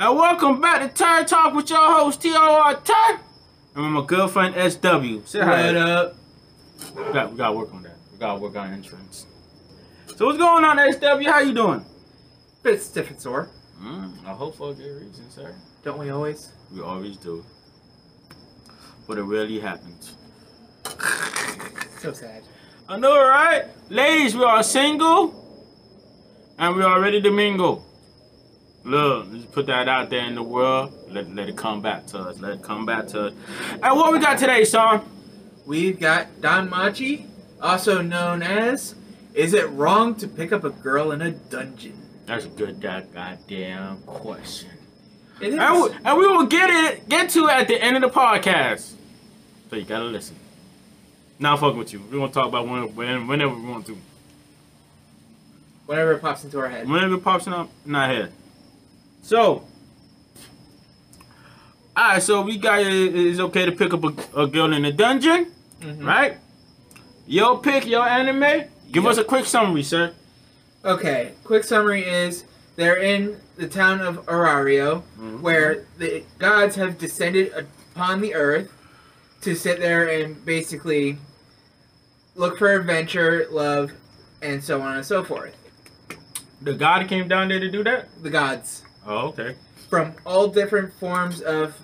And welcome back to Tor Talk with your host, T.O.R. Turn. And with my girlfriend, S.W. Say hi. What up? We got, we got to work on that. We got to work on entrance. So what's going on, S.W.? How you doing? Bit stiff and sore. Mm, I hope for a good reason, sir. Don't we always? We always do. But it rarely happens. So sad. I know, right? Ladies, we are single. And we are ready to mingle. Look, let's put that out there in the world. Let, let it come back to us. Let it come back to us. And what we got today, son? We've got DanMachi, also known as Is It Wrong to Pick Up a Girl in a Dungeon? That's a good god, goddamn question. It is. And we, and we will get it get to it at the end of the podcast. So you gotta listen. Now fucking with you. We're gonna talk about when, when, whenever we want to. Whenever it pops into our head. Whenever it pops up in our head. So, alright, so we got it- it's okay to pick up a, a girl in a dungeon, Mhm. right? Your pick, your anime. Give Yep. us a quick summary, sir. Okay, quick summary is they're in the town of Orario, Mhm. where the gods have descended upon the earth to sit there and basically look for adventure, love, and so on and so forth. The god came down there to do that. The gods Oh, okay. from all different forms of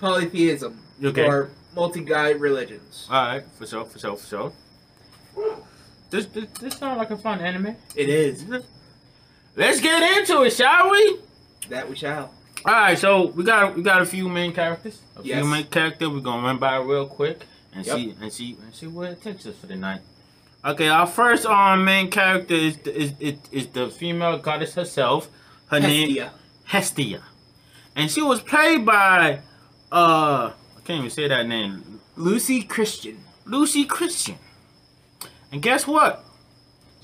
polytheism Okay. or multi-god religions. All right, for sure, for sure, for sure. This this, this sounds like a fun anime. It is Let's get into it, shall we? that we shall. All right, so we got we got a few main characters. A Yes. few main characters. We're gonna run by real quick and Yep. see and see and see where it takes us for the night. Okay, our first um main character is the, is it is the female goddess herself. Her name Hestia. And she was played by uh I can't even say that name. Lucy Christian. Lucy Christian. And guess what?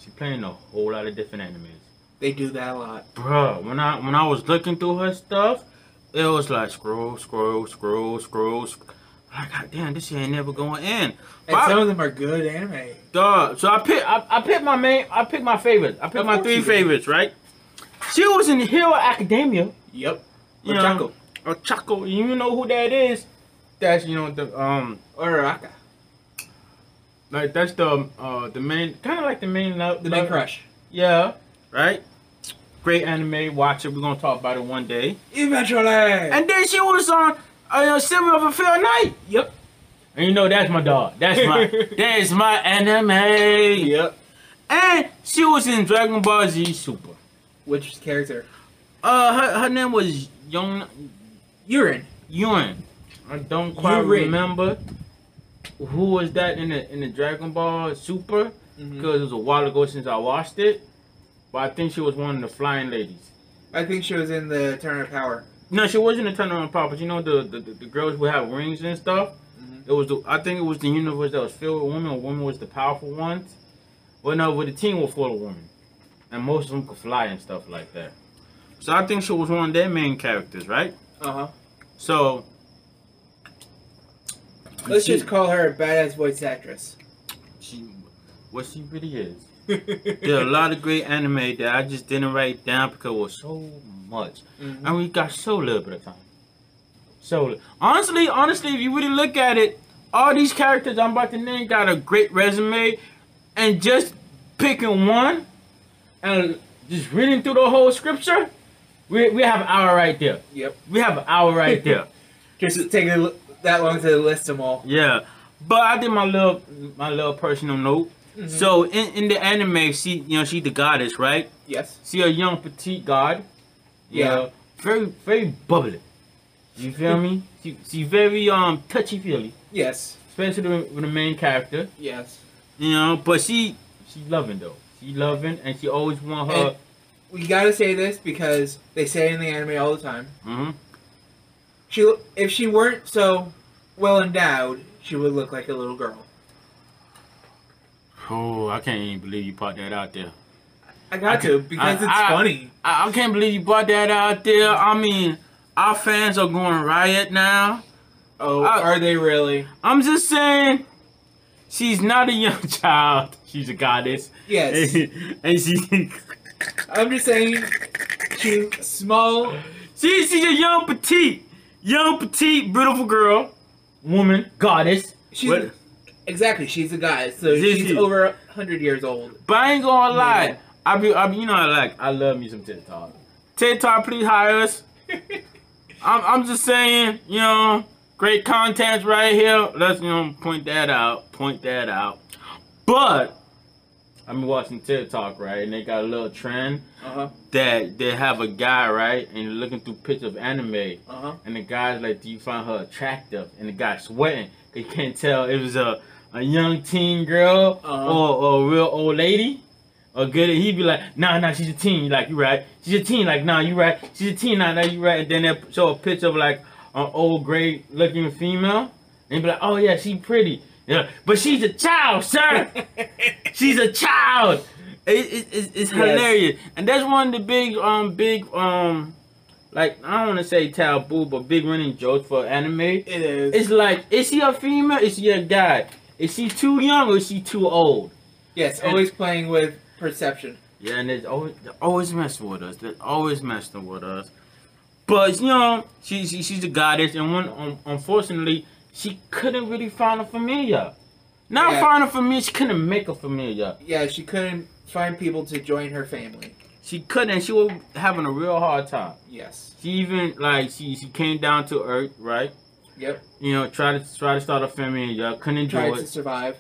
She playing a whole lot of different animes. They do that a lot. Bruh, when I when I was looking through her stuff, it was like scroll, scroll, scroll, scroll. sc- Like, God damn, this shit ain't never going in. And But I- some of them are good anime. Dog. So I picked I, I picked my main I picked my favorites. I picked Of my three favorites, right? She was in Hero Academia. Yep. You know, Chaco. You know who that is? That's you know the um Uraraka. like that's the uh the main kind of like the main love The main crush. Yeah, right. Great anime. Watch it. We're gonna talk about it one day. Eventually. And then she was on uh, Silver of a Fair Night. yep. And you know that's my dog. That's my that is my anime. Yep. And she was in Dragon Ball Z Super. Which character? Uh, her, her name was Young Urine. Yun. I don't quite Yurin. remember who was that in the in the Dragon Ball Super because it was a while ago since I watched it. But I think she was one of the flying ladies. I think she was in the Turn of Power. No, she wasn't a turnaround pop, but you know the, the, the, the girls who have rings and stuff. Mhm. It was the I think it was the universe that was filled with women. Women was the powerful ones. Well, no, but the team was full of women, and most of them could fly and stuff like that. So I think she was one of their main characters, right? Uh huh. So Let's she, just call her a badass voice actress. she what she really is. There are a lot of great anime that I just didn't write down because it was so much, Mhm. and we got so little bit of time. So honestly, honestly, if you really look at it, all these characters I'm about to name got a great resume, and just picking one and just reading through the whole scripture, we we have an hour right there. Yep. We have an hour right there. Just take a, look- that long to list them all. Yeah, but I did my little my little personal note. Mhm. So in, in the anime, she you know she the goddess, right? Yes. She a young petite god. you Yeah. know, very very bubbly. You feel me? She she very um touchy feely, Yes. especially with, with the main character. Yes. You know, but she she loving though. She loving and she always want her. And- We gotta say this because they say it in the anime all the time. hmm She, if she weren't so well endowed, she would look like a little girl. Oh, I can't even believe you put that out there. I got I to because I- it's I- funny. I, I can't believe you brought that out there. I mean, our fans are going riot now. Oh, are they really? I'm just saying, she's not a young child. She's a goddess. Yes. and she, I'm just saying, she's small, She, she's a young petite, young petite, beautiful girl, woman, goddess. She's What- exactly. She's a goddess. so Is she's over a hundred years old. But I ain't gonna lie. Yeah. I be, I be, you know, I like, I love me some TikTok. TikTok, please hire us. I'm, I'm just saying, you know, great content right here. Let's, you know, point that out, point that out. But I'm watching TikTok, right, and they got a little trend Uh huh. that they have a guy, right, and you're looking through pictures of anime, Uh huh. and the guy's like, "Do you find her attractive?" And the guy's sweating. They can't tell it was a a young teen girl Uh-huh. or, or a real old lady. Or good, he'd be like, "Nah, nah, she's a teen." You're like, "You right?" She's a teen. Like, "Nah, you right?" She's a teen. Nah, nah, you right? And then they show a picture of like an old, great looking female, and be like, "Oh yeah, she pretty." Yeah, but she's a child, sir. She's a child. It, it, it's it's Yes. hilarious, and that's one of the big um big um like I don't want to say taboo, but big running jokes for anime. It is. It's like, is she a female? Is she a guy? Is she too young or is she too old? yes, and- always playing with perception. Yeah, and it's always always messing with us. They're always messing with us. But you know, she, she she's a goddess, and one um, unfortunately, she couldn't really find a familiar. Not Yeah. find a familiar, she couldn't make a familiar. Yeah, she couldn't find people to join her family. She couldn't. She was having a real hard time. Yes. She even like she she came down to earth, right? Yep. You know, try to try to start a family. Yeah, couldn't do Tried it. to survive.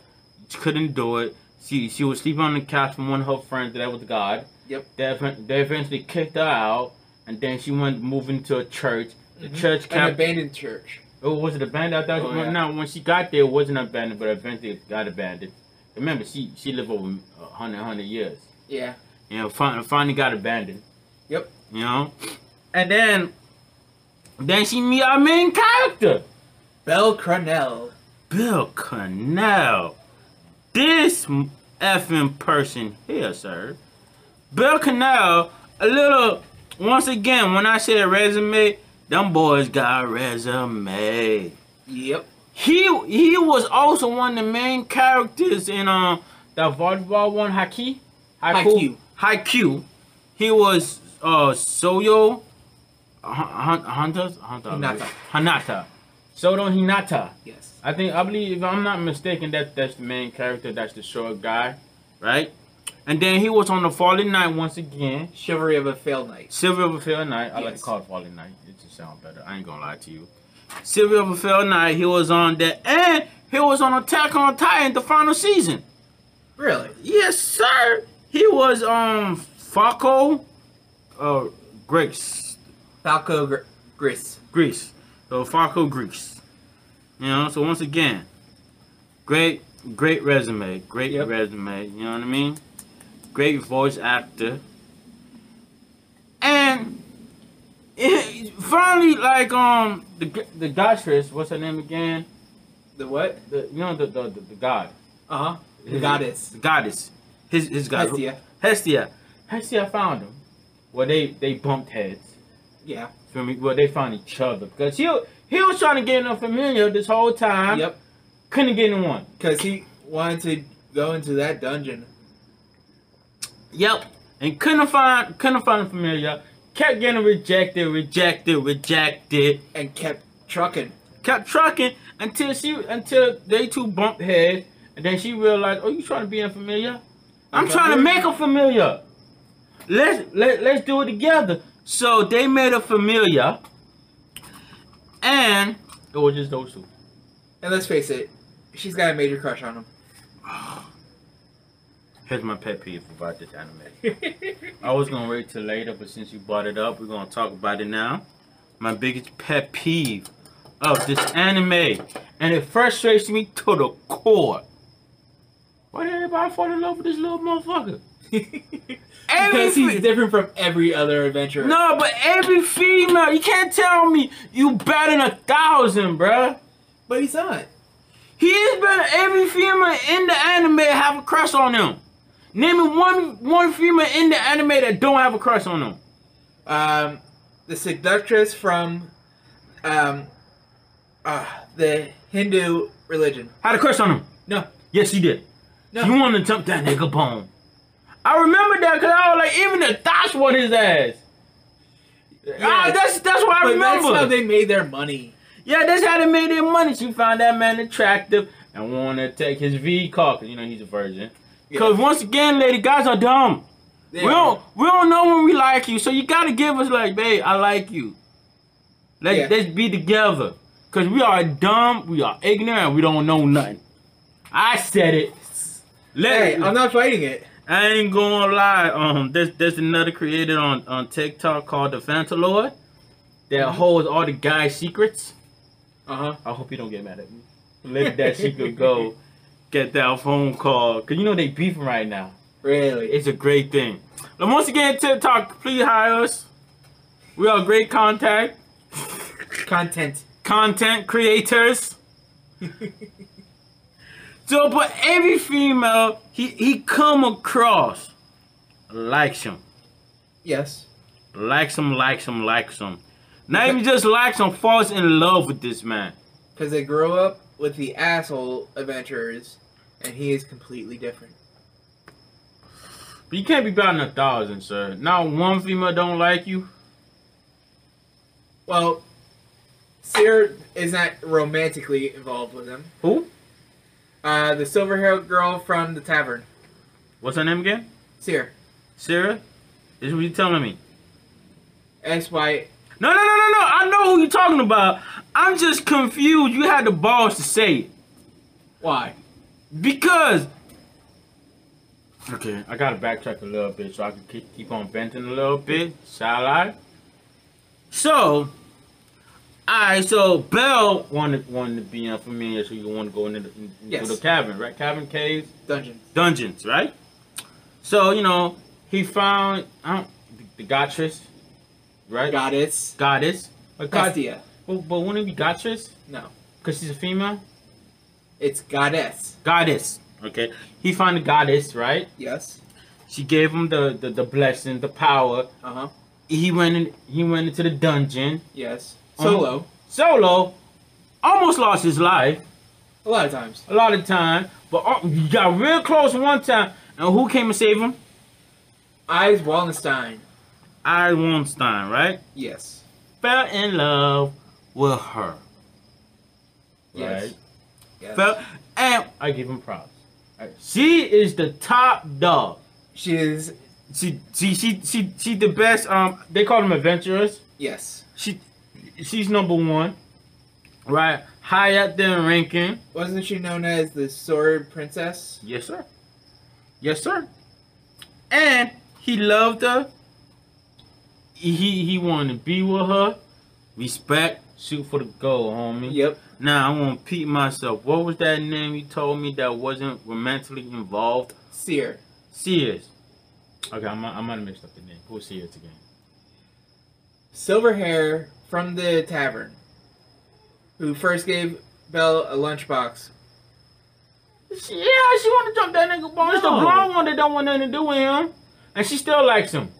She couldn't do it. She she was sleeping on the couch from one of her friends that was God. Yep. They, they eventually kicked her out, and then she went moving to a church. The Mhm. church An abandoned church. oh, was it abandoned? I thought. Oh, well, yeah. No, when she got there, it wasn't abandoned, but eventually it got abandoned. Remember, she she lived over a hundred hundred years. Yeah. You know, finally, finally got abandoned. Yep. You know, and then then she meet our main character. Bell Cranel. Bill Cannell. This effing person here, sir. Bill Cannell, a little, once again, when I say resume, them boys got resume. Yep. He he was also one of the main characters in uh, the volleyball one, Haki. Haikyuu. Haikyuu. He was uh, Soyo Hunter, Hunter, Hinata. Hanata. Sodo Hinata. Yes. I think I believe if I'm not mistaken that that's the main character. That's the short guy, right? And then he was on the Falling Night once again. Chivalry of a Failed Knight. Silver of a Fair Night. I like to call it Falling Night. It just sounds better. I ain't gonna lie to you. Silver of a Fair Night. He was on that, and he was on Attack on Titan the final season. Really? Yes, sir. He was um Falco, uh, Grace, Falco Gr- Gris. Greece. So Falco Greece. You know, so once again, great, great resume. Great Yep. resume. You know what I mean? Great voice actor. And it, finally, like um the the goddess, what's her name again? The what? The you know the the, the, the god. Uh huh. The His- goddess. The goddess. His his god. Hestia. Hestia. Hestia found him. Well, they they bumped heads. Yeah. Feel me? Well, they found each other because he he was trying to get in a familiar this whole time. Yep. Couldn't get in one. Because he wanted to go into that dungeon. Yep. And couldn't find couldn't find a familiar. Kept getting rejected, rejected, rejected. and kept trucking. Kept trucking until she until they two bumped heads, and then she realized, "Oh, you trying to be unfamiliar? I'm trying to make her familiar. Let's let let's do it together." So they made a familiar, and it was just those two. And let's face it, she's got a major crush on him. Here's my pet peeve about this anime. I was gonna wait till later, but since you brought it up, we're gonna talk about it now. My biggest pet peeve of this anime, and it frustrates me to the core. Why did everybody fall in love with this little motherfucker? Because he's different from every other adventurer. no, but every female, you can't tell me you better than a thousand, bruh. But he's not. He is better. Every female in the anime have a crush on him. Name me one one female in the anime that don't have a crush on him. Um, the seductress from um, uh, the Hindu religion. Had a crush on him. No. Yes, he did. No. You want to jump that nigga bone. I remember that because I was like, even the thoughts want his ass. ah, that's that's what I remember. that's how they made their money. Yeah, that's how they made their money. She found that man attractive and wanted to take his V car, 'cause you know he's a virgin. Because once again, lady, guys are dumb. They we don't we don't know when we like you, so you gotta give us like, babe, I like you. Let Yeah. let's be together. Cause we are dumb, we are ignorant, we don't know nothing. I said it. Let Hey, I'm not fighting it. I ain't gonna lie. Um, there's there's another creator on on TikTok called the Fantalord that Mhm. holds all the guys' secrets. Uh huh. I hope you don't get mad at me. Let that secret go. Get that phone call, cause you know they beefing right now. Really? It's a great thing. But once again, Tip TikTok, please hire us. We are great contact, Content. content creators. So, but every female he he come across likes him, yes. likes him, likes him, likes him. Not even just likes him, falls in love with this man. Because they grow up with the asshole adventurers, and he is completely different. But you can't be batting a thousand, sir. Not one female don't like you. Well, Syr is not romantically involved with him. Who? Uh, the silver haired girl from the tavern. What's her name again? Syr. Sarah? This is what you're telling me. S Y. No, no, no, no, no. I know who you're talking about. I'm just confused. You had the balls to say it. Why? Because. Okay, I gotta backtrack a little bit so I can keep, keep on venting a little bit. Shall I? So, alright, so Bell wanted wanted to be unfamiliar, so you want to go into the, into Yes. the cabin, right? Cabin, caves, Dungeons. dungeons, right? So, you know, he found I don't, the, the Gotris, right? Goddess. Goddess. But, God, but, but wouldn't it be Gotris? No. Because she's a female? It's goddess. Goddess. Okay. He found the goddess, right? Yes. She gave him the, the, the blessing, the power. Uh huh. He went in he went into the dungeon. Yes. Uh-huh. Solo. Solo almost lost his life A lot of times. a lot of time. But uh, got real close one time. And who came to save him? Ais Wallenstein. Ais Wallenstein, right? Yes. Fell in love with her. Yes. Right? Yes. And I give him props. She is the top dog. She is. She she she she she the best. Um, they call them adventurers. Yes. She she's number one, right? High up there in ranking. Wasn't she known as the Sword Princess? Yes, sir. Yes, sir. And he loved her. He he wanted to be with her. Respect, shoot for the goal, homie. Yep. Now I want to peep myself. What was that name you told me that wasn't romantically involved? Syr. Sears. Okay, I'm I might have mixed up the name. Who's Sears again? Silver hair from the tavern. Who first gave Bell a lunchbox. Yeah, she want to jump that nigga bone. It's the No. blonde one that don't want nothing to do with him, and she still likes him.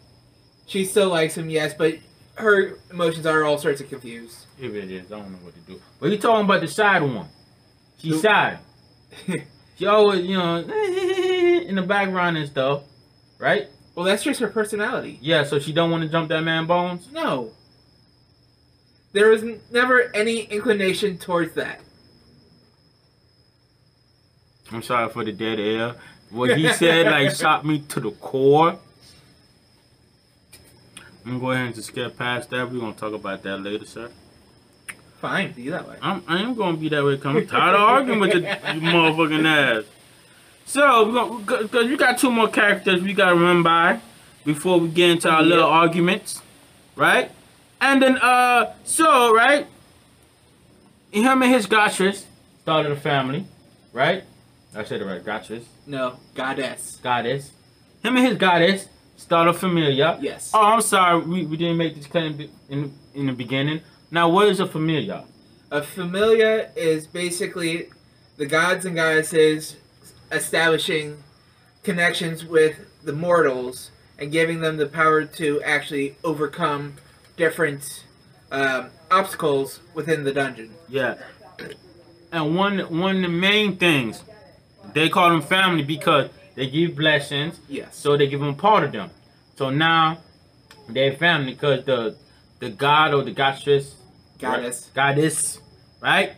She still likes him, yes, but her emotions are all sorts of confused. If it is, I don't know what to do. But he talking about the side one. She Who- side. She always, you know, in the background and stuff, right? well, that's just her personality. Yeah, so she don't want to jump that man bones. No. There was never any inclination towards that. I'm sorry for the dead air. What he said like shot me to the core. I'm gonna go ahead and just get past that. We're gonna talk about that later, sir. Fine, be that way. I'm, I am gonna be that way. Cause I'm tired of arguing with your, motherfucking ass. So, because we got two more characters we gotta run by before we get into our Yeah. little arguments, right? And then, uh, so right, him and his goddess started a family, right? I said it right, goddess. No, goddess. goddess. Him and his goddess started a familia. Yes. Oh, I'm sorry, we, we didn't make this claim in in the beginning. Now, what is a familia? A familia is basically the gods and goddesses establishing connections with the mortals and giving them the power to actually overcome different um, obstacles within the dungeon. Yeah. And one one of the main things, they call them family because they give blessings, Yes. so they give them part of them. So now they're family because the the god or the goddess, Goddess. right? goddess, right?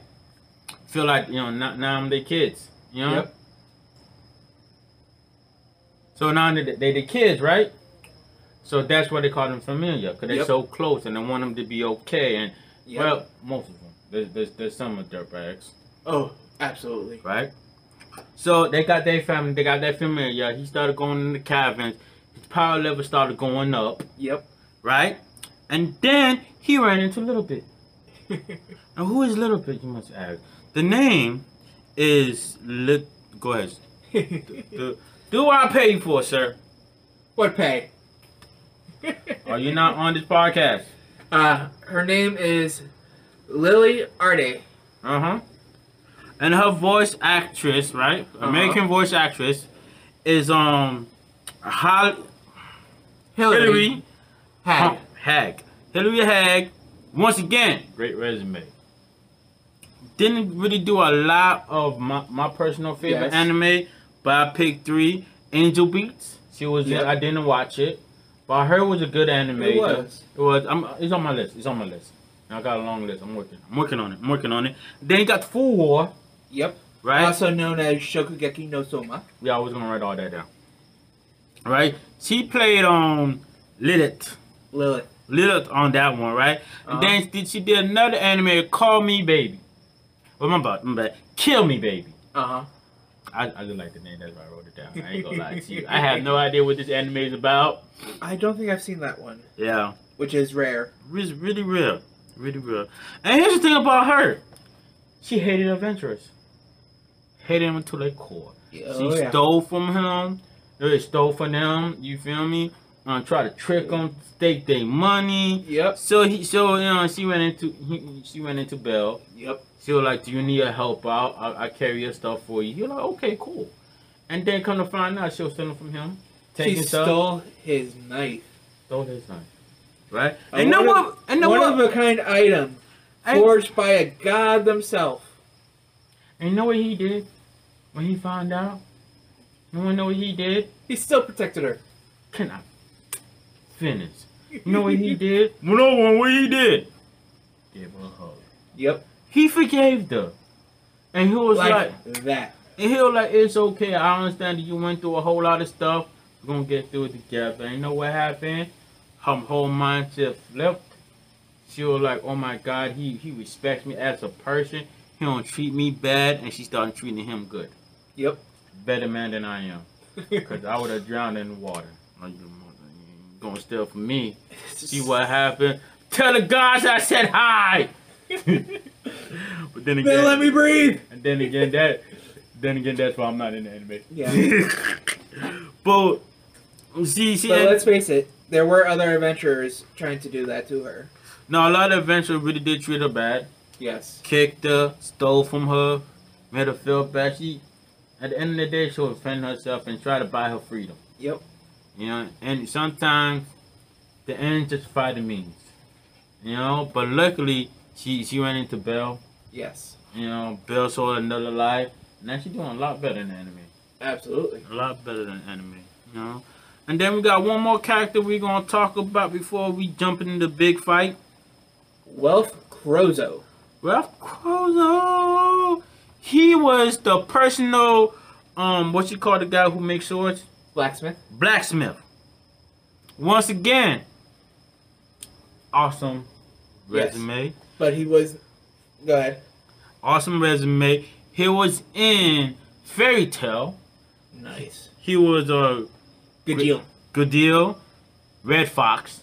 Feel like you know now, now I'm their kids, you know. Yep. So now they they the kids, right? So that's why they call them familiar, cause they're Yep. so close, and they want them to be okay. And Yep. well, most of them. There's there's, there's some of dirtbags, oh, absolutely. right? So they got their family, they got their familiar. He started going in the caverns. His power level started going up, Yep. right? And then he ran into Little Bit. Now who is Little Bit? You must ask. The name is Lit. Go ahead. Do, do I pay you for, sir. what pay? Are you not on this podcast? Uh, her name is Lili Arde. Uh huh. And her voice actress, right? Uh-huh. American voice actress is um Hol- Hillary. Hilary Haag. Haag. Hilary Haag. Once again, great resume. Didn't really do a lot of my, my personal favorite Yes. anime, but I picked three. Angel Beats. She was. Yep. I didn't watch it, but I heard it was a good anime. It was. It was. I'm, it's on my list. It's on my list. I got a long list. I'm working. I'm working on it. I'm working on it. Then you got Full War, Yep. right? Also known as Shokugeki no Soma. Yeah, I was gonna write all that down. Right? She played um Lilith. Lilith. Lilith on that one, right? Uh-huh. And then she, did another anime, Call Me Baby. Well, my bad, my bad. Kill Me Baby. Uh huh. I, I just like the name, that's why I wrote it down. I ain't gonna lie to you. I have no idea what this anime is about. I don't think I've seen that one, Yeah. which is rare. It's really real. Really real. And here's the thing about her. She hated adventurers. Hated him until they core. Oh, she yeah. stole from him. They stole from them. You feel me? Uh, try to trick them, take their money. Yep. So he, so you know, she went into he, she went into Bell. Yep. She was like, "Do you need a help out? I, I carry your stuff for you." You're like, "Okay, cool." And then come to find out, she was stealing from him, She taking stuff, stole his knife. stole his knife, right? A and no one of- And no one what? of a kind item And- forged by a god themselves. And you know what he did when he found out? You wanna know what he did? He still protected her. Can I finish? You know what he did? No one, what he did? Gave her a hug. Yep. He forgave her. And he was like, Like that. and he was like, it's okay. I understand that you went through a whole lot of stuff. We're gonna get through it together. And you know what happened? Her whole mindset flipped. She was like, oh my God, he, he respects me as a person. He don't treat me bad. And she started treating him good. Yep. Better man than I am. Because I would have drowned in the water. Like, gonna steal from me. See what happened? Tell the gods I said hi. but then again, They let me breathe. and then again that, then again that's why I'm not in the anime. Yeah. but see, see, But let's face it, there were other adventurers trying to do that to her. no, a lot of adventurers really did treat her bad. Yes. Kicked her, stole from her, made her feel bad. She, at the end of the day, she'll defend herself and try to buy her freedom. Yep. You know, and sometimes the end justify the means. You know, but luckily she she went into Bell. Yes. You know, Bell saw another life. Now she's doing a lot better than anime. Absolutely. A lot better than anime. You know. And then we got one more character we're gonna talk about before we jump into the big fight. Welf Crozzo. Ralph Crozo. He was the personal um what you call the guy who makes swords? Blacksmith. blacksmith. Once again, awesome Yes. resume. But he was. Go ahead. Awesome resume. He was in Fairy Tail. Nice. He was a Gajeel. good deal. Redfox.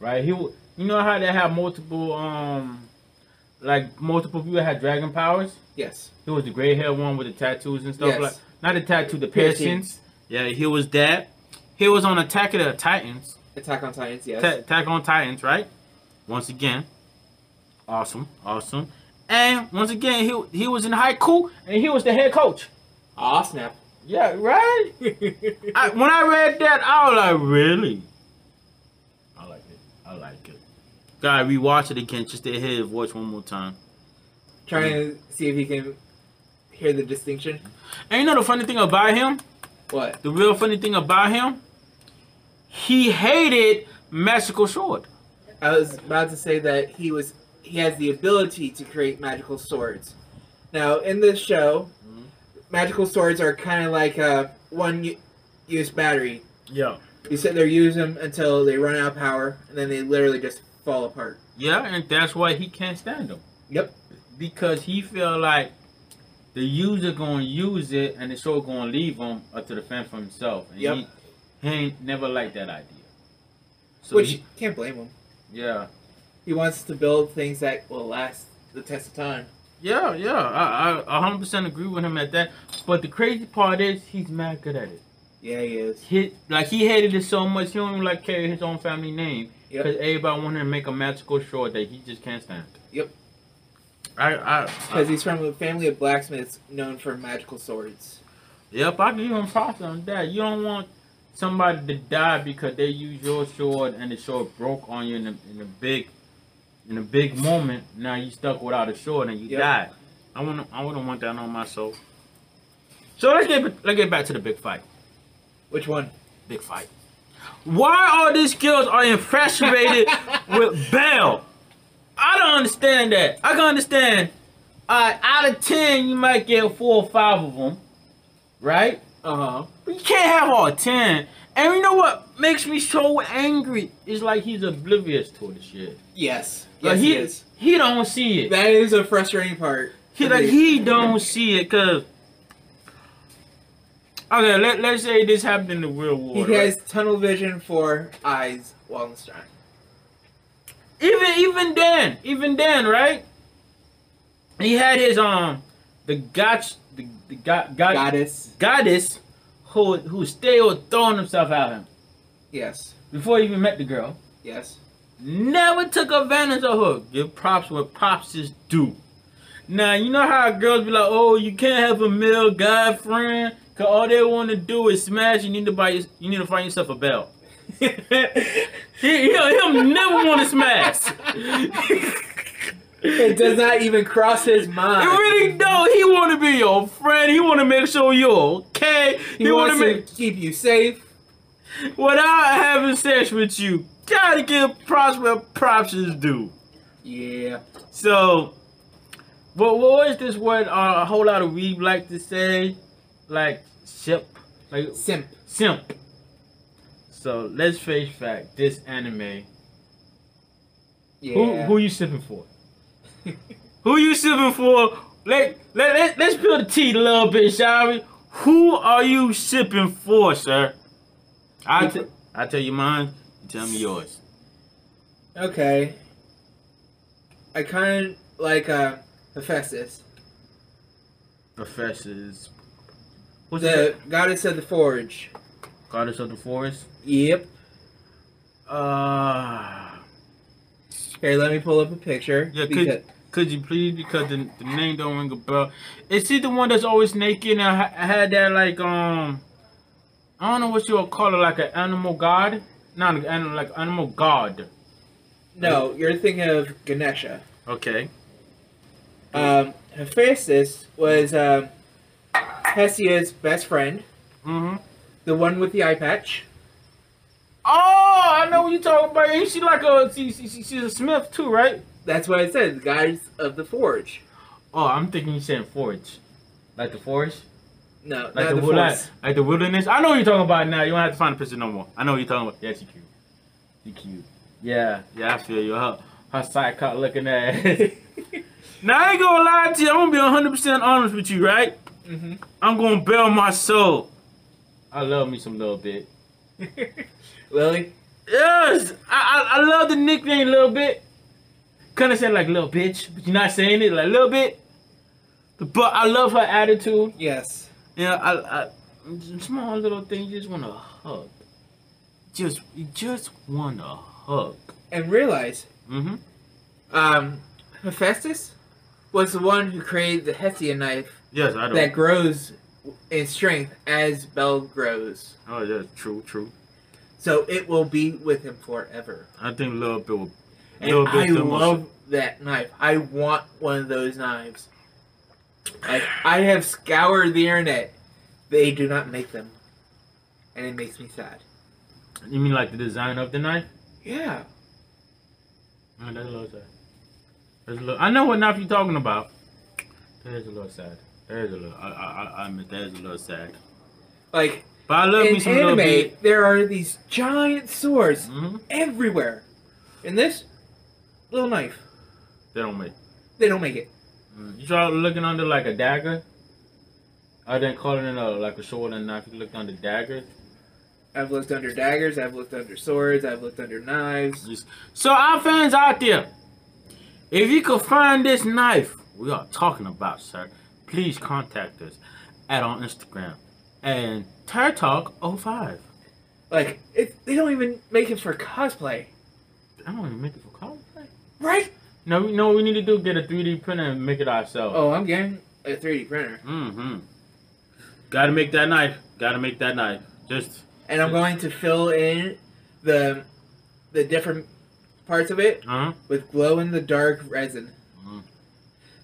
Right. He. wa- You know how they have multiple um, like multiple people had dragon powers. Yes. He was the gray hair one with the tattoos and stuff Yes. like. Not the tattoo, the Piercings. Yeah, he was that. He was on Attack of the Titans. Attack on Titans. Yes. Ta- Attack on Titans, right? Once again, awesome, awesome. And once again, he he was in high Haikyuu, and he was the head coach. Aw snap. Yeah, right. I, when I read that, I was like, really? I like it. I like it. Gotta rewatch it again just to hear his voice one more time. Trying to see if he can hear the distinction. And you know the funny thing about him? What? The real funny thing about him? He hated Magical Sword. I was about to say that he was he has the ability to create magical swords. Now, in this show, Mhm. magical swords are kind of like a one use battery. Yeah. You sit there, use them until they run out of power, and then they literally just fall apart. Yeah, and that's why he can't stand them. Yep. Because he feel like the user gonna use it and the show gonna leave him up to the fan for himself. And Yep. he, he ain't never liked that idea. So Which he- can't blame him. yeah. He wants to build things that will last the test of time. Yeah, yeah. I, I 100% agree with him at that. But the crazy part is he's mad good at it. Yeah, he is. He, like he hated it so much he don't even like carry his own family name. Yep. Because everybody wanted to make a magical sword that he just can't stand. Yep. I, I, Because he's from a family of blacksmiths known for magical swords. Yep, I give him props on that. You don't want somebody to die because they use your sword and the sword broke on you in a, in a big in a big moment. Now you stuck without a sword and you Yep. died. I want I wouldn't want that on my soul. So let's get let's get back to the big fight. Which one? Big fight. Why all these girls are infatuated with Bell? I don't understand that. I can understand. Uh, out of ten, you might get four or five of them, right? Uh huh. But you can't have all 10. And you know what makes me so angry? It's like he's oblivious to the shit. Yes. Like Yes, he, he is. he don't see it. That is a frustrating part. He like me. he don't see it cause Okay, let, let's say this happened in the real world. He world. has tunnel vision for Ais Wallenstein. Even even then, even then, right? He had his um the gotch the, the god, god, Goddess. goddess who who still throwing himself at him Yes. before he even met the girl. Yes. Never took advantage of her. Give props where props is due. Now you know how girls be like, "Oh, you can't have a male guy friend, cause all they want to do is smash. You need to buy. You need to find yourself a belt." He, he'll, he'll never want to smash. it does not even cross his mind. It really don't. He want to be your friend. He want to make sure you're okay. He, He, want to make keep you safe. without having sex with you. Gotta give props where props is due. Yeah. So, but what is this word? Uh, a whole lot of we like to say, like ship, like Simp. simp. So let's face fact: this anime. Yeah. Who who you sipping for? who you sipping for? Let let let let's peel the tea a little bit, shall we? Who are you sipping for, sir? I t- I tell you mine. You tell me yours. okay. I kind of like uh, Hephaestus, Professors. What's the the goddess of the forge. goddess of the forest? Yep. Uh Here, let me pull up a picture. Yeah, because- could could you please because the, the name don't ring a bell. Is he the one that's always naked and ha- had that like um I don't know what you would call it like an animal god? Not an animal like animal god. no, you're thinking of Ganesha. Okay. Um, Hephaestus was um, Hestia's best friend, Mm-hmm. the one with the eye patch. Oh, I know what you're talking about. Ain't she like a she, she, she- she's a smith too, right? That's what I said, the goddess of the forge. Oh, I'm thinking you saying forge, Like the forest? No, Like the, the, like, like the wilderness. I know what you're talking about now. You don't have to find a picture no more. I know what you're talking about. Yeah, she cute. She cute. Yeah, yeah, I feel you. Her, her side cut looking at. now I ain't gonna lie to you. I'm gonna be 100 percent honest with you, right? Hmm I'm gonna bail my soul. I love me some little bit. Lily? Yes, I, I I love the nickname little bit. Kinda saying like little bitch, but you're not saying it like little bit. But I love her attitude. Yes. Yeah, I, I small little thing. You just want a hug. Just, you just want a hug. And realize, Mm-hmm. um, Hephaestus was the one who created the Hestia knife Yes, I know. that grows in strength as Bell grows. oh, yeah, true, true. So it will be with him forever. I think little bit will. And Little bit I love that knife. I want one of those knives. Like I have scoured the internet. They do not make them. And it makes me sad. You mean like the design of the knife? Yeah. Man, that's a little sad. That's a little, I know what knife you're talking about. That is a little sad. That is a little. I I, I admit that is a little sad. Like But I love me in some little anime, bit. there are these giant swords hmm everywhere. In this little knife, They don't make. they don't make it. Mm. You try looking under like a dagger. I didn't call it a like a sword and knife. You looked under daggers. I've looked under daggers. I've looked under swords. I've looked under knives. So our fans out there, if you could find this knife we are talking about, sir, please contact us at on Instagram and Tor Talk 05. Like it, they don't even make it for cosplay, I don't even make it for cosplay. right? No, we know we need to do get a 3D printer and make it ourselves. Oh, I'm getting a 3D printer, Mm-hmm. Gotta make that knife. Gotta make that knife. Just and I'm going to fill in the the different parts of it uh-huh. with glow in the dark resin.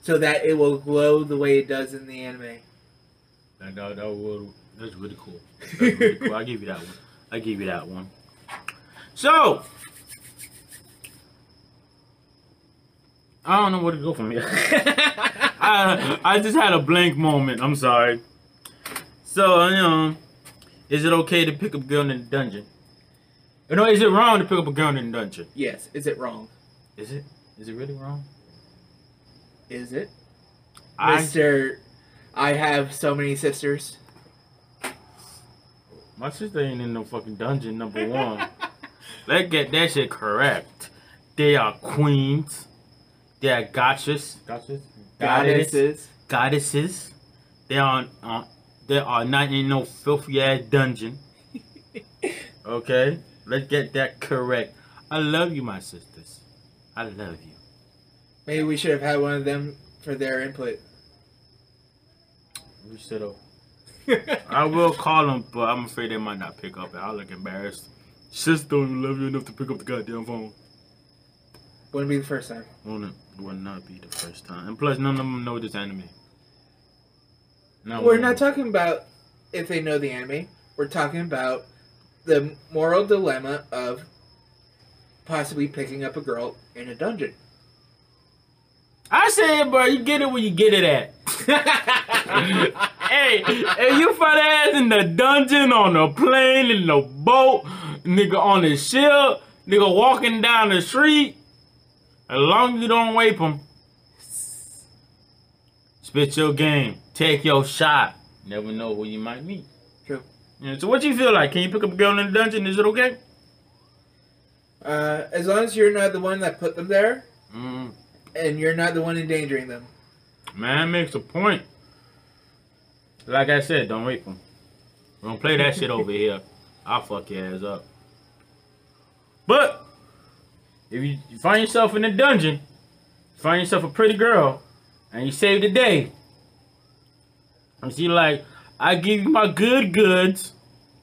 So that it will glow the way it does in the anime. That, that, that that's really cool. That's really cool. I give you that one. I give you that one. So, I don't know where to go from here. I I just had a blank moment. I'm sorry. So, um, is it okay to pick up a girl in the dungeon? You know, is it wrong to pick up a girl in the dungeon? yes, is it wrong? Is it? Is it really wrong? Is it, I Mister? I have so many sisters. my sister ain't in no fucking dungeon. Number one. Let's get that shit correct. They are queens. They are gotchas. Gotchas? Goddesses. Goddesses. They are uh, they are not in no filthy ass dungeon. Okay? Let's get that correct. I love you, my sisters. I love you. Maybe we should have had one of them for their input. We should have. I will call them, but I'm afraid they might not pick up and I'll look embarrassed. Sister don't even love you enough to pick up the goddamn phone. Wouldn't be the first time. Won't it will not be the first time. And plus none of them know this anime. No, We're not talking about if they know the anime. We're talking about the moral dilemma of possibly picking up a girl in a dungeon. I said, bro, you get it where you get it at. hey, if you find ass in the dungeon, on the plane, in the boat, nigga on the ship, nigga walking down the street, as long as you don't rape them, spit your game, take your shot. Never know who you might meet. True. Yeah, so what you feel like? Can you pick up a girl in the dungeon? Is it okay? Uh, as long as you're not the one that put them there, Mm, and you're not the one endangering them. man makes a point. Like I said, don't rape. We don't play that shit over here. I'll fuck your ass up. But if you, find yourself in a dungeon, find yourself a pretty girl, and you save the day, and she like, I give you my good goods.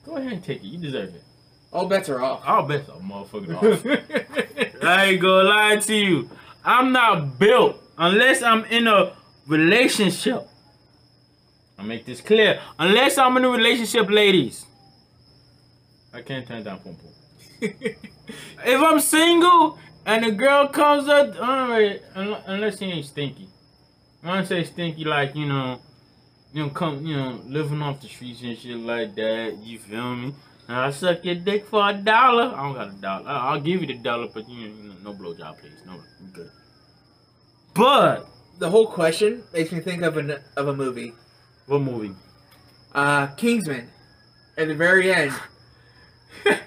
Go ahead and take it. You deserve it. All bets are off. I'll bet some motherfucking off. I ain't gonna lie to you. I'm not built unless I'm in a relationship. I make this clear. Unless I'm in a relationship, ladies. I can't turn down pum. If I'm single and a girl comes up, alright, unless she ain't stinky. When I say stinky, like you know, you know, come, you know, living off the streets and shit like that. You feel me? I suck your dick for a dollar. I don't got a dollar. I'll give you the dollar, but you know, no blowjob, please. No, I'm good. But the whole question makes me think of an of a movie. what movie? Uh, Kingsman. At the very end.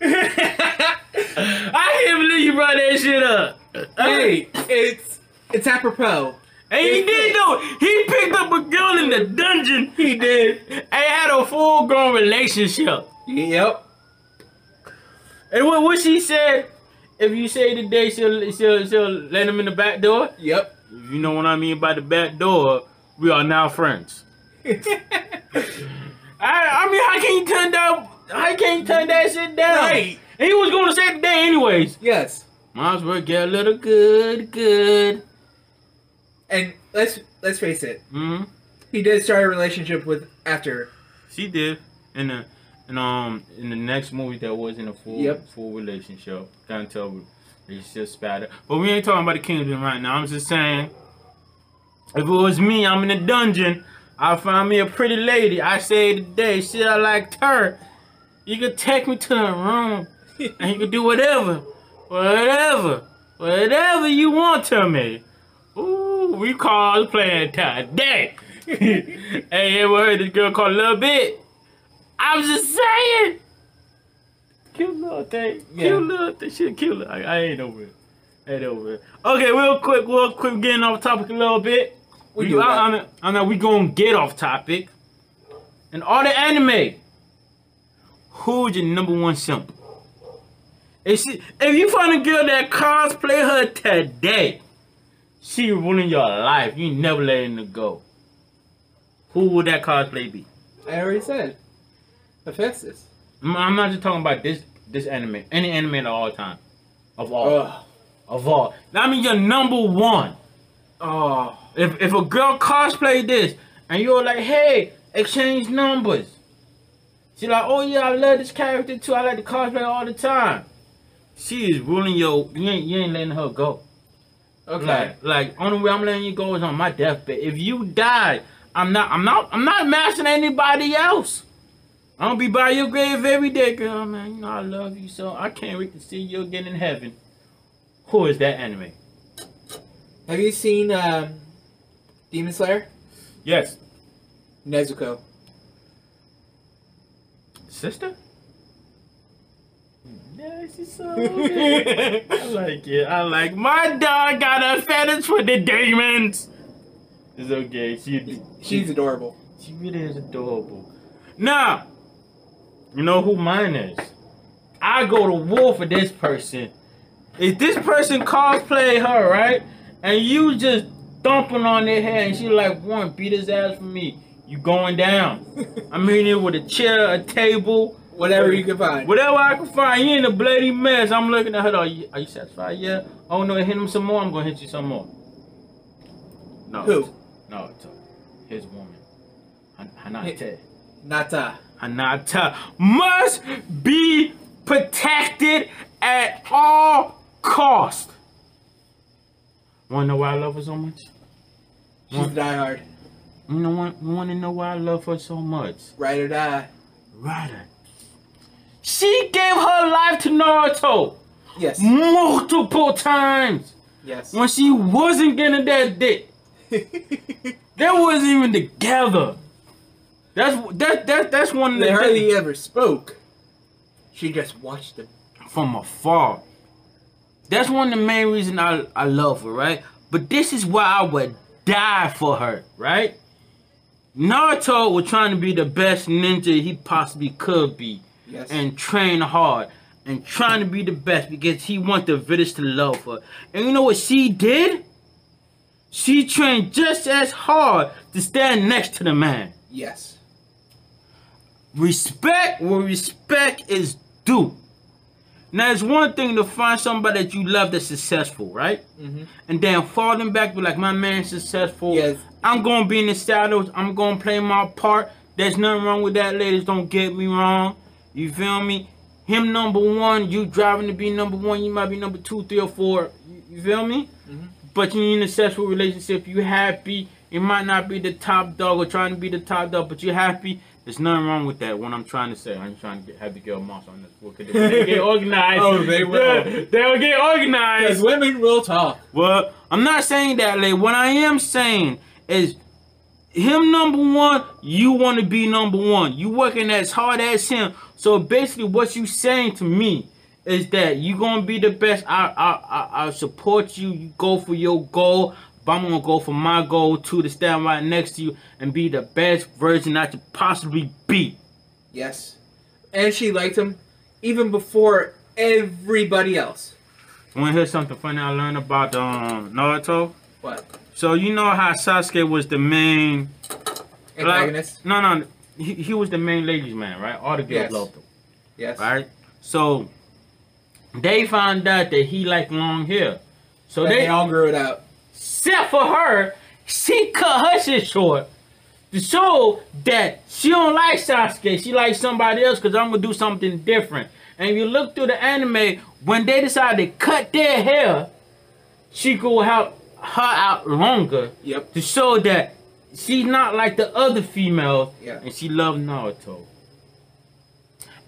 I can't believe you brought that shit up. hey, it's it's apropos. And he did though. He picked up a girl in the dungeon. He did. And had a full grown relationship. Yep. And what, what she said, if you say today, she'll, she'll, she'll let him in the back door. Yep. If you know what I mean by the back door, we are now friends. I, I mean, how can you turn down? How can you turn that shit down? Right. And he was going to say today anyways. yes. Might as well get a little good, good. And let's let's face it. hmm He did start a relationship with after. She did in the And um, in the next movie, that was in a full Yep. full relationship. Can't tell relationship spatter. But we ain't talking about the kingdom right now. I'm just saying, if it was me, I'm in a dungeon. I find me a pretty lady. I say today, shit, I liked her. You could take me to the room, and you could do whatever, whatever, whatever you want to me. Ooh, we call playing today. hey, ever heard this girl called Little Bit? I was just saying. Cute little thing. Yeah. Cute little thing. Shit, cute little. I, I ain't over it. Ain't over it. Okay, real quick, real quick, getting off topic a little bit. We We, do I, that. I, know, I we gonna get off topic. And all the anime. Who's your number one simp? If, she, if you find a girl that cosplay her today, she ruining your life. You never letting her go. Who would that cosplay be? I already said. Hephaestus. I'm I'm not just talking about this this anime. Any anime of all time. Of all. Oh. Of all. I mean your number one. Oh. If if a girl cosplay this and you're like, hey, exchange numbers. She's like, oh yeah, I love this character too. I like to cosplay all the time. She is ruling your you ain't you ain't letting her go. Okay. Like like only way I'm letting you go is on my deathbed. If you die, I'm not I'm not I'm not mashing anybody else. I'm gonna be by your grave every day, girl, man. You know I love you so I can't wait to see you again in heaven. Who is that anime? Have you seen um, Demon Slayer? Yes. Nezuko. Sister? Yeah, she's so good. I like it. I like my dog got a fetish for the demons. It's okay. She She's adorable. she really is adorable. Now, you know who mine is. I go to war for this person. If this person cosplay her, right? And you just thumping on their head and she like, one, beat his ass for me. You going down. I'm hitting it with a chair, a table, Whatever you can find. Whatever I can find, you in a bloody mess. I'm looking at her. Are you, are you satisfied? Yeah. Oh no, hit him some more. I'm gonna hit you some more. No. Who? No, it's his woman. Han- Hanate. Nata. Hinata must be protected at all cost. Wanna know why I love her so much? She's What? diehard. You know what? Wanna know why I love her so much? Ride or die. Ryder. She gave her life to Naruto Yes. multiple times Yes. when she wasn't getting that dick. They wasn't even together. That's that that that's one of the they things hardly ever spoke. She just watched them. from afar. That's one of the main reasons I I love her, right? But this is why I would die for her, right? Naruto was trying to be the best ninja he possibly could be. Yes. and train hard and trying to be the best because he wants the village to love her. And you know what she did? She trained just as hard to stand next to the man. yes. Respect where respect is due. Now it's one thing to find somebody that you love that's successful, right? Mhm. And then falling back, be like, my man's successful. Yes. I'm gonna be in the shadows. I'm gonna play my part. There's nothing wrong with that, ladies. Don't get me wrong. You feel me? Him number one, you driving to be number one. You might be number two, three, or four. You, you feel me? Mhm. But you're in a successful relationship. You happy. It might not be the top dog or trying to be the top dog, but you're happy. There's nothing wrong with that. What I'm trying to say, I'm trying to get, have the girl moss on this. What could they, they get organized? Oh, they will. They'll, they'll get organized. Because women will talk. Well, I'm not saying that, like, what I am saying is him number one, you want to be number one. You working as hard as him. So basically, what you saying to me is that you gonna be the best. I I I, I support you. You go for your goal. But I'm gonna go for my goal too to stand right next to you and be the best version I could possibly be. Yes. And she liked him even before everybody else. Wanna hear something funny I learned about um Naruto? What? So you know how Sasuke was the main Antagonist? No, no, he, he was the main ladies man, right? All the girls Yes. loved him, yes. right? So they found out that he liked long hair. So they, they all grew it out. except for her, she cut her shit short. to show that she don't like Sasuke. She likes somebody else because I'm gonna do something different. And if you look through the anime, when they decide to cut their hair, she go help her out longer Yep. to show that she's not like the other females Yeah. and she loved Naruto.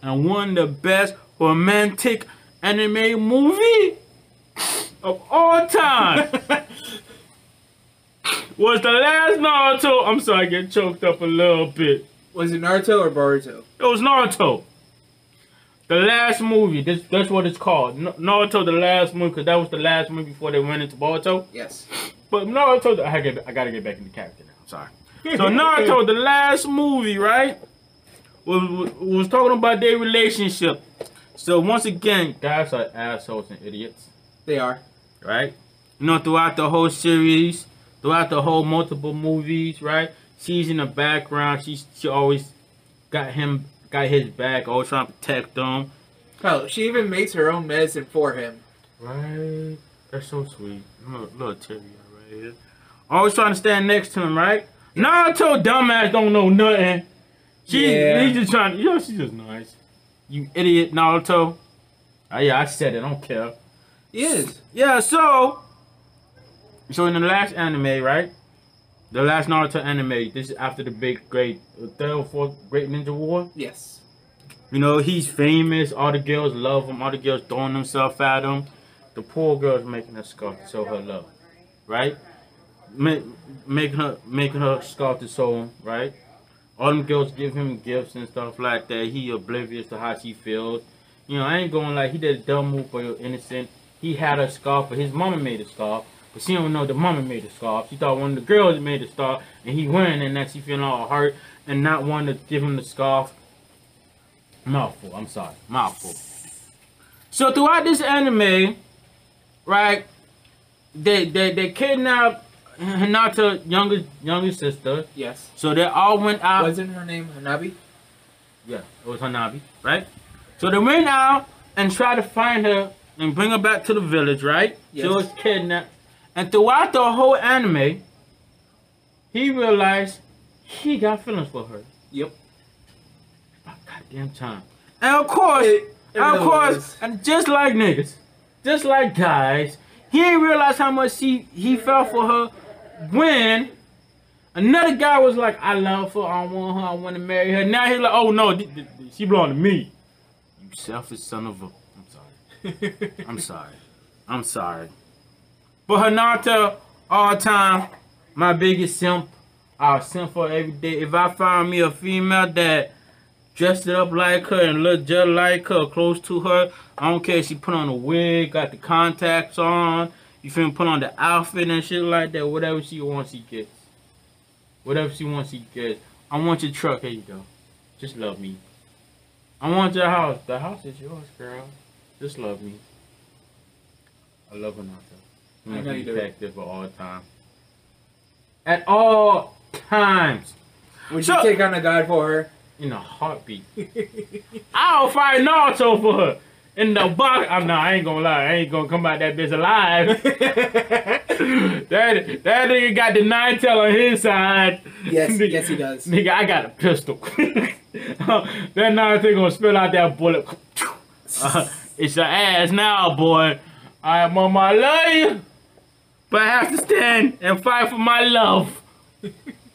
And one of the best romantic anime movie of all time was the last Naruto. I'm sorry, I get choked up a little bit. Was it Naruto or Boruto? It was Naruto. The last movie. This, that's what it's called. Naruto, the last movie, because that was the last movie before they went into Boruto. Yes. But Naruto, I gotta, get, I gotta get back into character now. Sorry. So Naruto, the last movie, right, was, was, was talking about their relationship. So once again, guys are assholes and idiots, They are. right? You know, throughout the whole series, throughout the whole multiple movies, right? She's in the background. She's she always got him, got his back, always trying to protect him. Oh, she even makes her own medicine for him. Right. That's so sweet. Little, little Tyria right here. Always trying to stand next to him, right? Naruto dumbass don't know nothing. She Yeah. he's just trying you know, she's just nice. You idiot Naruto. Oh yeah, I said it, I don't care. He is. Yeah, so so in the last anime, right? The last Naruto anime, this is after the big great third or fourth great ninja war. Yes. You know, he's famous. All the girls love him. All the girls throwing themselves at him. The poor girl's making her scarf to show her love, right? Ma- making her making her scarf to show him, right? All them girls give him gifts and stuff like that. He oblivious to how she feels. You know, I ain't going like he did a dumb move for your innocent. He had a scarf, but his mama made a scarf. But she don't know the mama made the scarf. She thought one of the girls made the scarf, and he wearing it, and that she feeling all hurt and not wanting to give him the scarf. Mouthful. I'm sorry. Mouthful. So throughout this anime, right, they they they kidnapped Hinata younger younger sister. Yes. So they all went out. Wasn't her name Hanabi? Yeah, it was Hanabi, right? So they went out and tried to find her and bring her back to the village, right? Yes. She was kidnapped. And throughout the whole anime, he realized he got feelings for her. Yep. About goddamn time. And of course, It- it and of course, and just like niggas, just like guys, he didn't realize how much he, he felt for her when another guy was like, I love her, I want her, I want to marry her. Now he's like, oh no, she belong to me. You selfish son of a. I'm sorry. I'm sorry. I'm sorry. But Hinata, all time, my biggest simp. I'll simp for every day. If I find me a female that dressed it up like her and look just like her, close to her, I don't care if she put on a wig, got the contacts on, you feel me, put on the outfit and shit like that, whatever she wants, she gets. Whatever she wants, she gets. I want your truck, here you go. Just love me. I want your house. The house is yours, girl. Just love me. I love Hinata. I know you do. of all time. At all times. Would So- you take on a god for her? In a heartbeat. I'll fight Naruto for her. In the box. I'm not, I ain't gonna lie. I ain't gonna come out that bitch alive. that, that nigga got the nine tail on his side. Yes, Nigga- yes, he does. Nigga, I got a pistol. that Naruto gonna spill out that bullet. Uh, it's your ass now, boy. I'm on my you. But I have to stand and fight for my love.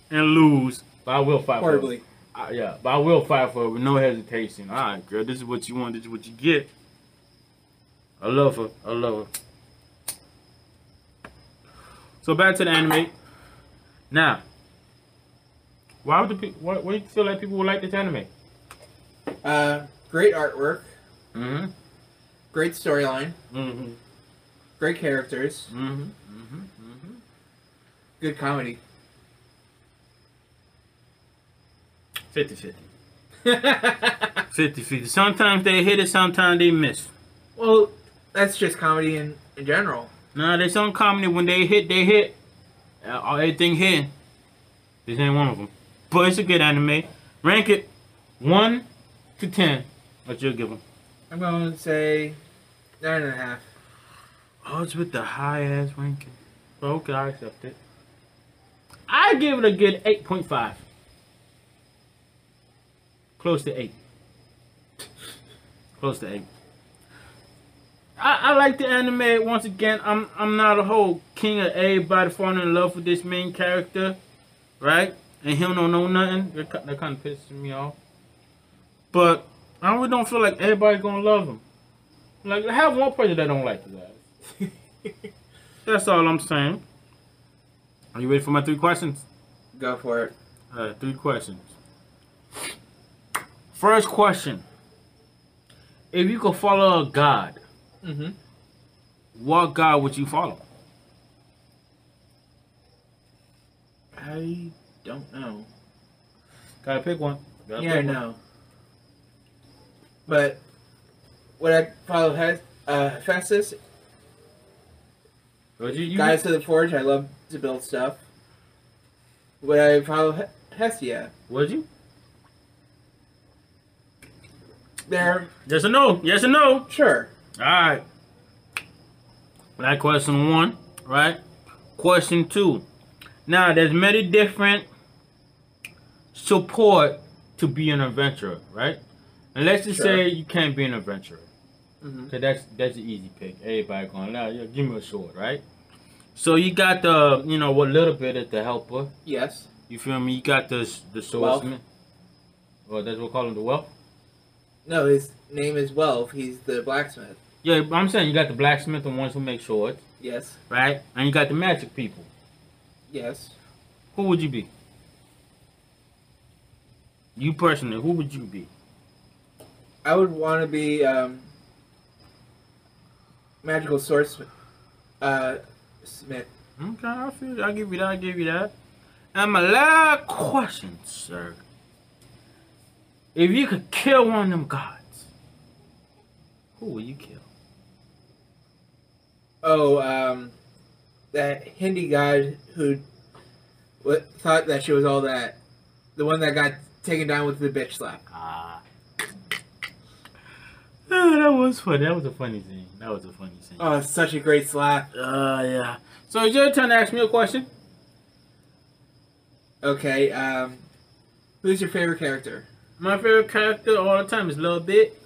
and lose. But I will fight for her. Horribly. Uh, yeah, but I will fight for it with no hesitation. All right, girl, this is what you want. This is what you get. I love her. I love her. So back to the anime. Now, why would the people? Why, why do you feel like people would like this anime? Uh, great artwork, Mm-hmm. great storyline, Mm-hmm. great characters, Mm-hmm. Mm-hmm. Mm-hmm. good comedy. 50-50. 50-50. Sometimes they hit it, sometimes they miss. well, that's just comedy in, in general. Nah, there's some comedy when they hit, they hit. Uh, everything hit. This ain't one of them. But it's a good anime. Rank it 1 to 10. What you'll give them? I'm going to say nine and a half. Oh, it's with the high ass ranking. Okay, I accept it. I give it a good 8.5. Close to eight. Close to eight. I, I like the anime once again. I'm I'm not a whole king of everybody falling in love with this main character, right? And he don't know nothing. That, that kind of pisses me off. But I really don't feel like everybody gonna love him. Like I have one person that don't like ass. That's all I'm saying. Are you ready for my three questions? Go for it. Uh, three questions. First question: If you could follow a god, Mm-hmm. what god would you follow? I don't know. Gotta pick one. Gotta Yeah, I pick one. know. But would I follow Hes- uh, Hephaestus? Would you, you Guys to the Forge, I love to build stuff. Would I follow he- Hestia? Would you? There, Yes or no? Yes or no? sure. All right. That question one, right? Question two. Now, there's many different support to be an adventurer, right? And let's just Sure. say you can't be an adventurer. hmm Cause that's that's an easy pick. Everybody going, nah, yeah, give me a sword, right? So you got the, you know, what little bit of the helper. Yes. You feel me? You got the the swordsman. Well, that's what we call him the wealth. No, his name is Welf. He's the blacksmith. Yeah, I'm saying you got the blacksmith, the ones who make swords, Yes. right? And you got the magic people. Yes. Who would you be? You personally, who would you be? I would want to be um, magical swordsmith. Uh, Smith. Okay, I feel. I'll give you that. I'll give you that. And my last question, sir. If you could kill one of them gods, who would you kill? Oh, um, that Hindi guy who what, thought that she was all that. The one that got taken down with the bitch slap. Ah. Ah, that was funny. That was a funny scene. That was a funny scene. Oh, such a great slap. Uh, yeah. So it's your turn to ask me a question. Okay, um, who's your favorite character? My favorite character all the time is Lil Bit.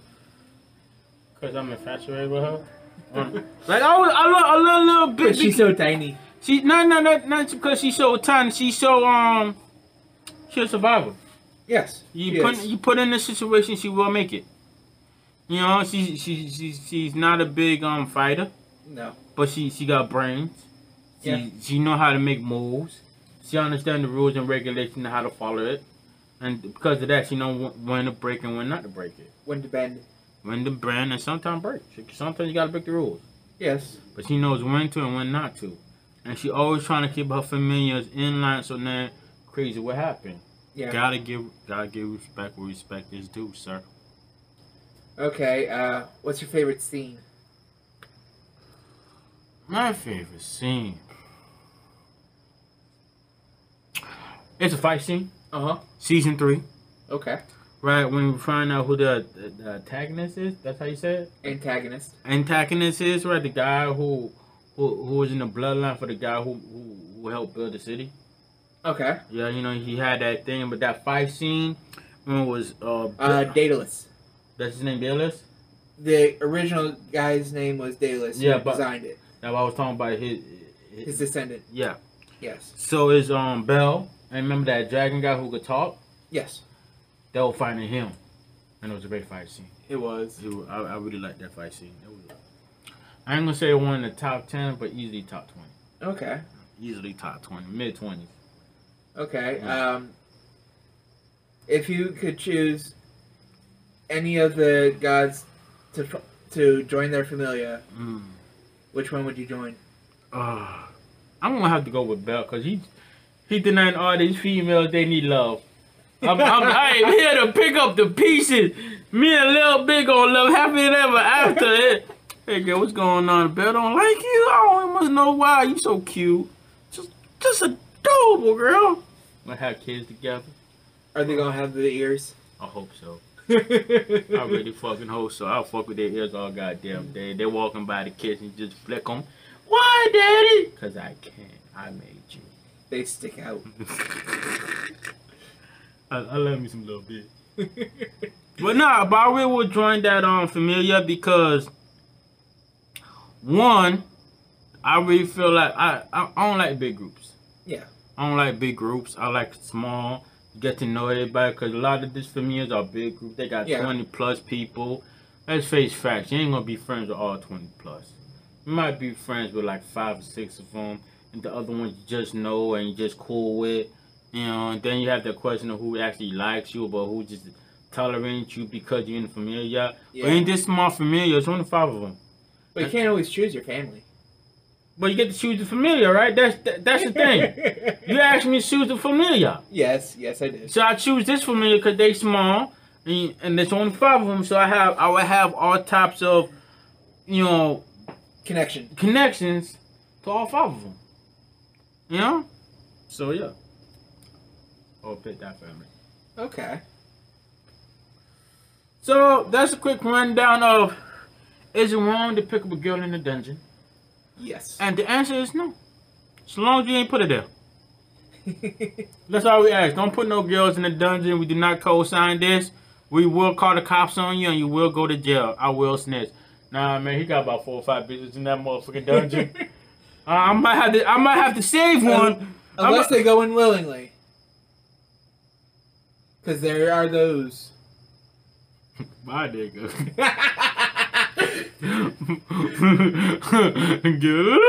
Cause I'm infatuated with her. Um, like I, was, I love, I love Lil Bit. But she's so tiny. She no no no not because she's so tiny. She's so um she's a survivor. Yes. You put is. you put in a situation, she will make it. You know, she she she she's not a big um fighter, No. but she she got brains. She Yeah. she know how to make moves. She understand the rules and regulations and how to follow it. And because of that, she know when to break and when not to break it. When to bend. When to bend and sometimes break. Sometimes you gotta break the rules. Yes. But she knows when to and when not to. And she always trying to keep her familiars in line so now crazy what happened. Yeah. Gotta give gotta give respect where respect is due, sir. Okay, uh, what's your favorite scene? My favorite scene. It's a fight scene. Uh huh. Season three. Okay. Right, when we find out who the, the, the antagonist is, that's how you say it? Antagonist. Antagonist is, right? The guy who who, who was in the bloodline for the guy who, who, who helped build the city. Okay. Yeah, you know, he had that thing, but that fight scene when it was uh, Uh, Daedalus. That's his name, Dallas. The original guy's name was Daedalus. Yeah, but- designed it. Now I was talking about his, His his descendant. yeah. Yes. So is um Bell, I remember that dragon guy who could talk? Yes. They were fighting him, and it was a great fight scene. It was. It was, I, I really like that fight scene. It was, I ain't gonna say one in the top ten, but easily top twenty. Okay. Easily top twenty, mid twenties. Okay. Yeah. Um, if you could choose any of the gods to to join their familia, Mm. which one would you join? Uh, I'm gonna have to go with Bell because he he denying all these females they need love. I'm, I'm, I ain't here to pick up the pieces. Me and Lil Big gonna love happy ever after it. Hey girl, what's going on? Bell don't like you. I don't must know why. You so cute. Just just adorable, girl. We'll have kids together. Are they gonna have the ears? I hope so. I really fucking hope so. I'll fuck with their ears all goddamn day. They're walking by the kitchen, just flick them. Why, daddy? Because I can't. I made you. they stick out. I, I love me some little bit. But nah, but I really would join that um familia because one, I really feel like I, I I don't like big groups. Yeah. I don't like big groups. I like small. Get to know everybody because a lot of these familias are big group. They got Yeah. twenty plus people. Let's face facts. You ain't gonna be friends with all twenty plus. You might be friends with like five or six of them, and the other ones you just know and you just cool with. You know, and then you have the question of who actually likes you, but who just tolerates you because you're in the familia. Yeah. But in this small familia, it's only five of them. But you can't always choose your family. But you get to choose the familia, right? That's that, that's the thing. you asked me to choose the familia. yes, yes, I did. So I choose this familia because they small, and, and there's only five of them. So I have I would have all types of, you know, Connection. connections to all five of them. You know, so yeah. I'll pick that family. Okay. So that's a quick rundown of is it wrong to pick up a girl in the dungeon? Yes. And the answer is no. So long as you ain't put it there. That's all we ask. Don't put no girls in the dungeon. We do not co-sign this. We will call the cops on you and you will go to jail. I will snitch. Nah, man, he got about four or five bitches in that motherfucking dungeon. uh, I might have to. I might have to save one. I Unless they go in willingly. Because there are those. My nigga. That's Good.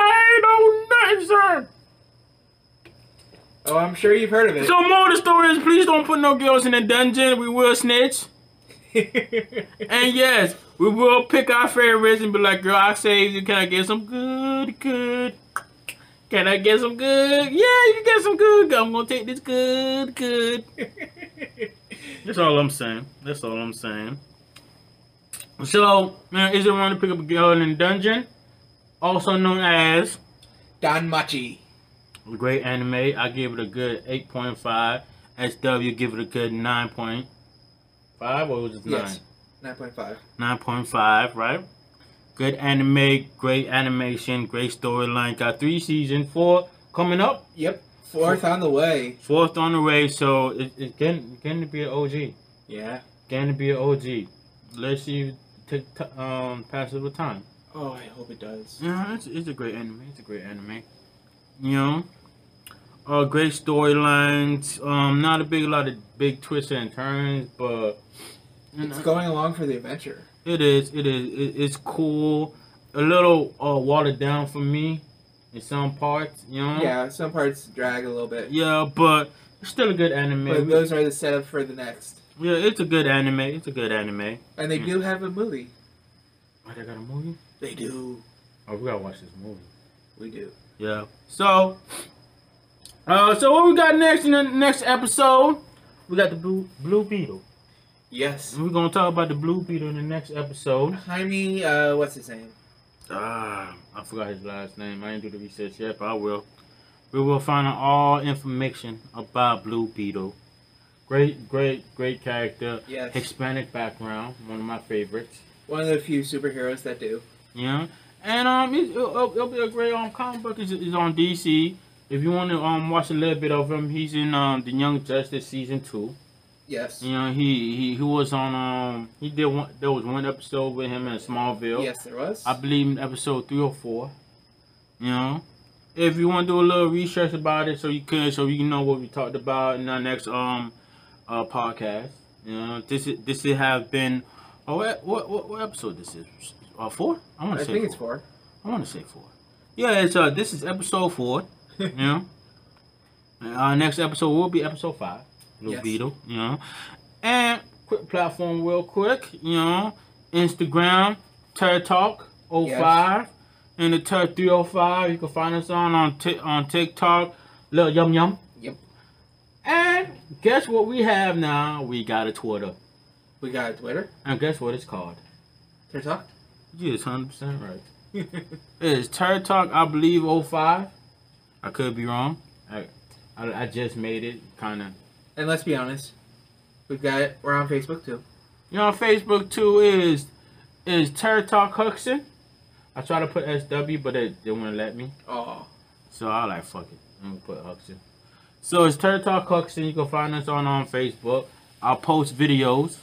I don't know, sir. oh, I'm sure you've heard of it. So more of the story is please don't put no girls in the dungeon. We will snitch. And yes, we will pick our favorites and be like, girl, I saved you. Can I get some good, good? Can I get some good? Yeah, you can get some good. I'm gonna take this good, good. That's all I'm saying. That's all I'm saying. So, is it wrong to pick up a girl in the dungeon? Also known as DanMachi. great anime. I give it a good 8.5. SW give it a good 9.5 or was it 9? Yes. 9.5. 9.5, right? Good anime, great animation, great storyline. Got three seasons, four coming up, Yep. Fourth on the way. fourth on the way. So it, it's getting getting to be an OG, Yeah. getting to be an OG. Let's see, it take t- um passes with time. Oh, I hope it does. Yeah, it's, it's a great anime. It's a great anime. You know, uh, great storylines. Um, not a big lot of big twists and turns, but It's going along for the adventure. it is. It is. It, it's cool. A little uh, watered down for me in some parts. You know. Yeah, some parts drag a little bit. Yeah, but still a good anime. But those are the setup for the next. Yeah, it's a good anime. It's a good anime. And they Mm. do have a movie. Oh, they got a movie. They do. Oh, we gotta watch this movie. We do. Yeah. So, uh, so what we got next in the next episode? We got the blue blue beetle. Yes. And we're gonna talk about the blue beetle in the next episode. Jaime, uh, what's his name? Ah, I forgot his last name. I didn't do the research yet, but I will. We will find out all information about Blue Beetle. Great, great, great character. Yes. Hispanic background, one of my favorites. One of the few superheroes that do. Yeah, and um, it, it'll, it'll be a great um comic book. Is is on DC. If you want to um watch a little bit of him, he's in um the Young Justice season two. Yes. You know, he he, he was on um he did one there was one episode with him in Smallville. Yes, there was. I believe in episode three or four. You know, if you want to do a little research about it, so you can, so you know what we talked about in our next um uh podcast. You know, this is this is have been. Oh, what what what, episode this is? Uh, four? I want to say think four. it's four. I want to say four. Yeah, it's uh this is episode four. you know, And our next episode will be episode five. Little Yes. Beetle. You know, and quick platform real quick. You know, Instagram Tor Talk 05 and the Ter 305. You can find us on on Tik on TikTok. Little yum yum. And guess what we have now? We got a Twitter. We got Twitter. And guess what it's called? Tor Talk. You is 100% right. It's Tor Talk, I believe, 05. I could be wrong. I, I, I just made it, kind of. and let's be honest, we've got it. We're on Facebook too. You know, on Facebook too is is Tor Talk Huxon. I try to put SW, but they, they wouldn't let me. Oh. So I like fuck it. I'm gonna put Huxon. So it's Tor Talk Huxon. You can find us on on Facebook. I'll post videos.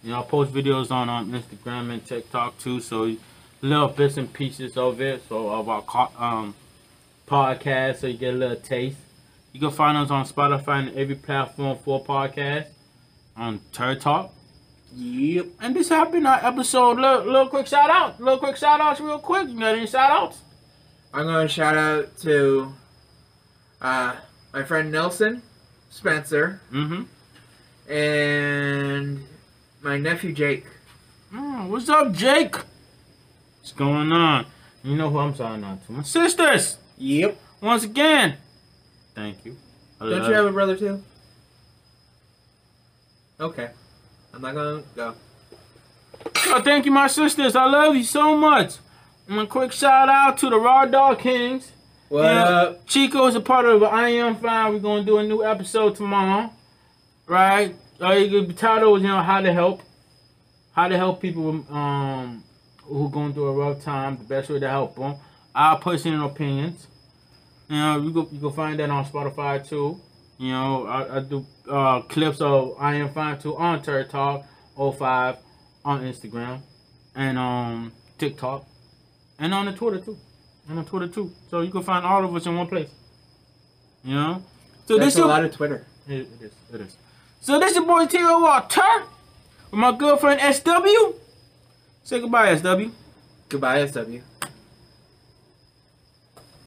You know, I'll post videos on, on Instagram and TikTok too. So little bits and pieces of it. So of our um podcast, so you get a little taste. You can find us on Spotify and every platform for podcast on Tor Talk. Yep. And this has been our episode. Little, little quick shout out. Little quick shout outs, real quick. You got any shout outs? I'm going to shout out to uh, my friend Nelson Spencer Mm-hmm. and my nephew Jake. Mm, what's up, Jake? What's going on? You know who I'm signing out to? My sisters. Yep. Once again, thank you. I Don't you have a brother too? Okay. I'm not gonna go. Oh, thank you, my sisters. I love you so much. And a quick shout out to the Raw Dog Kings. What Yeah. up? Chico is a part of I Am Fine. We're gonna do a new episode tomorrow, right? Uh, you could title is you know how to help, how to help people um who going through a rough time. The best way to help them. Our personal opinions. You know, you go you can find that on Spotify too. You know, I, I do uh, clips of I Am Fine too on Tor Talk 05 on Instagram and um TikTok and on the Twitter too and on Twitter too. So you can find all of us in one place. You know? So That's this a lot of Twitter. it, it is. It is. So this is your boy T.O. Walter with my girlfriend SW. Say goodbye, SW. Goodbye, SW.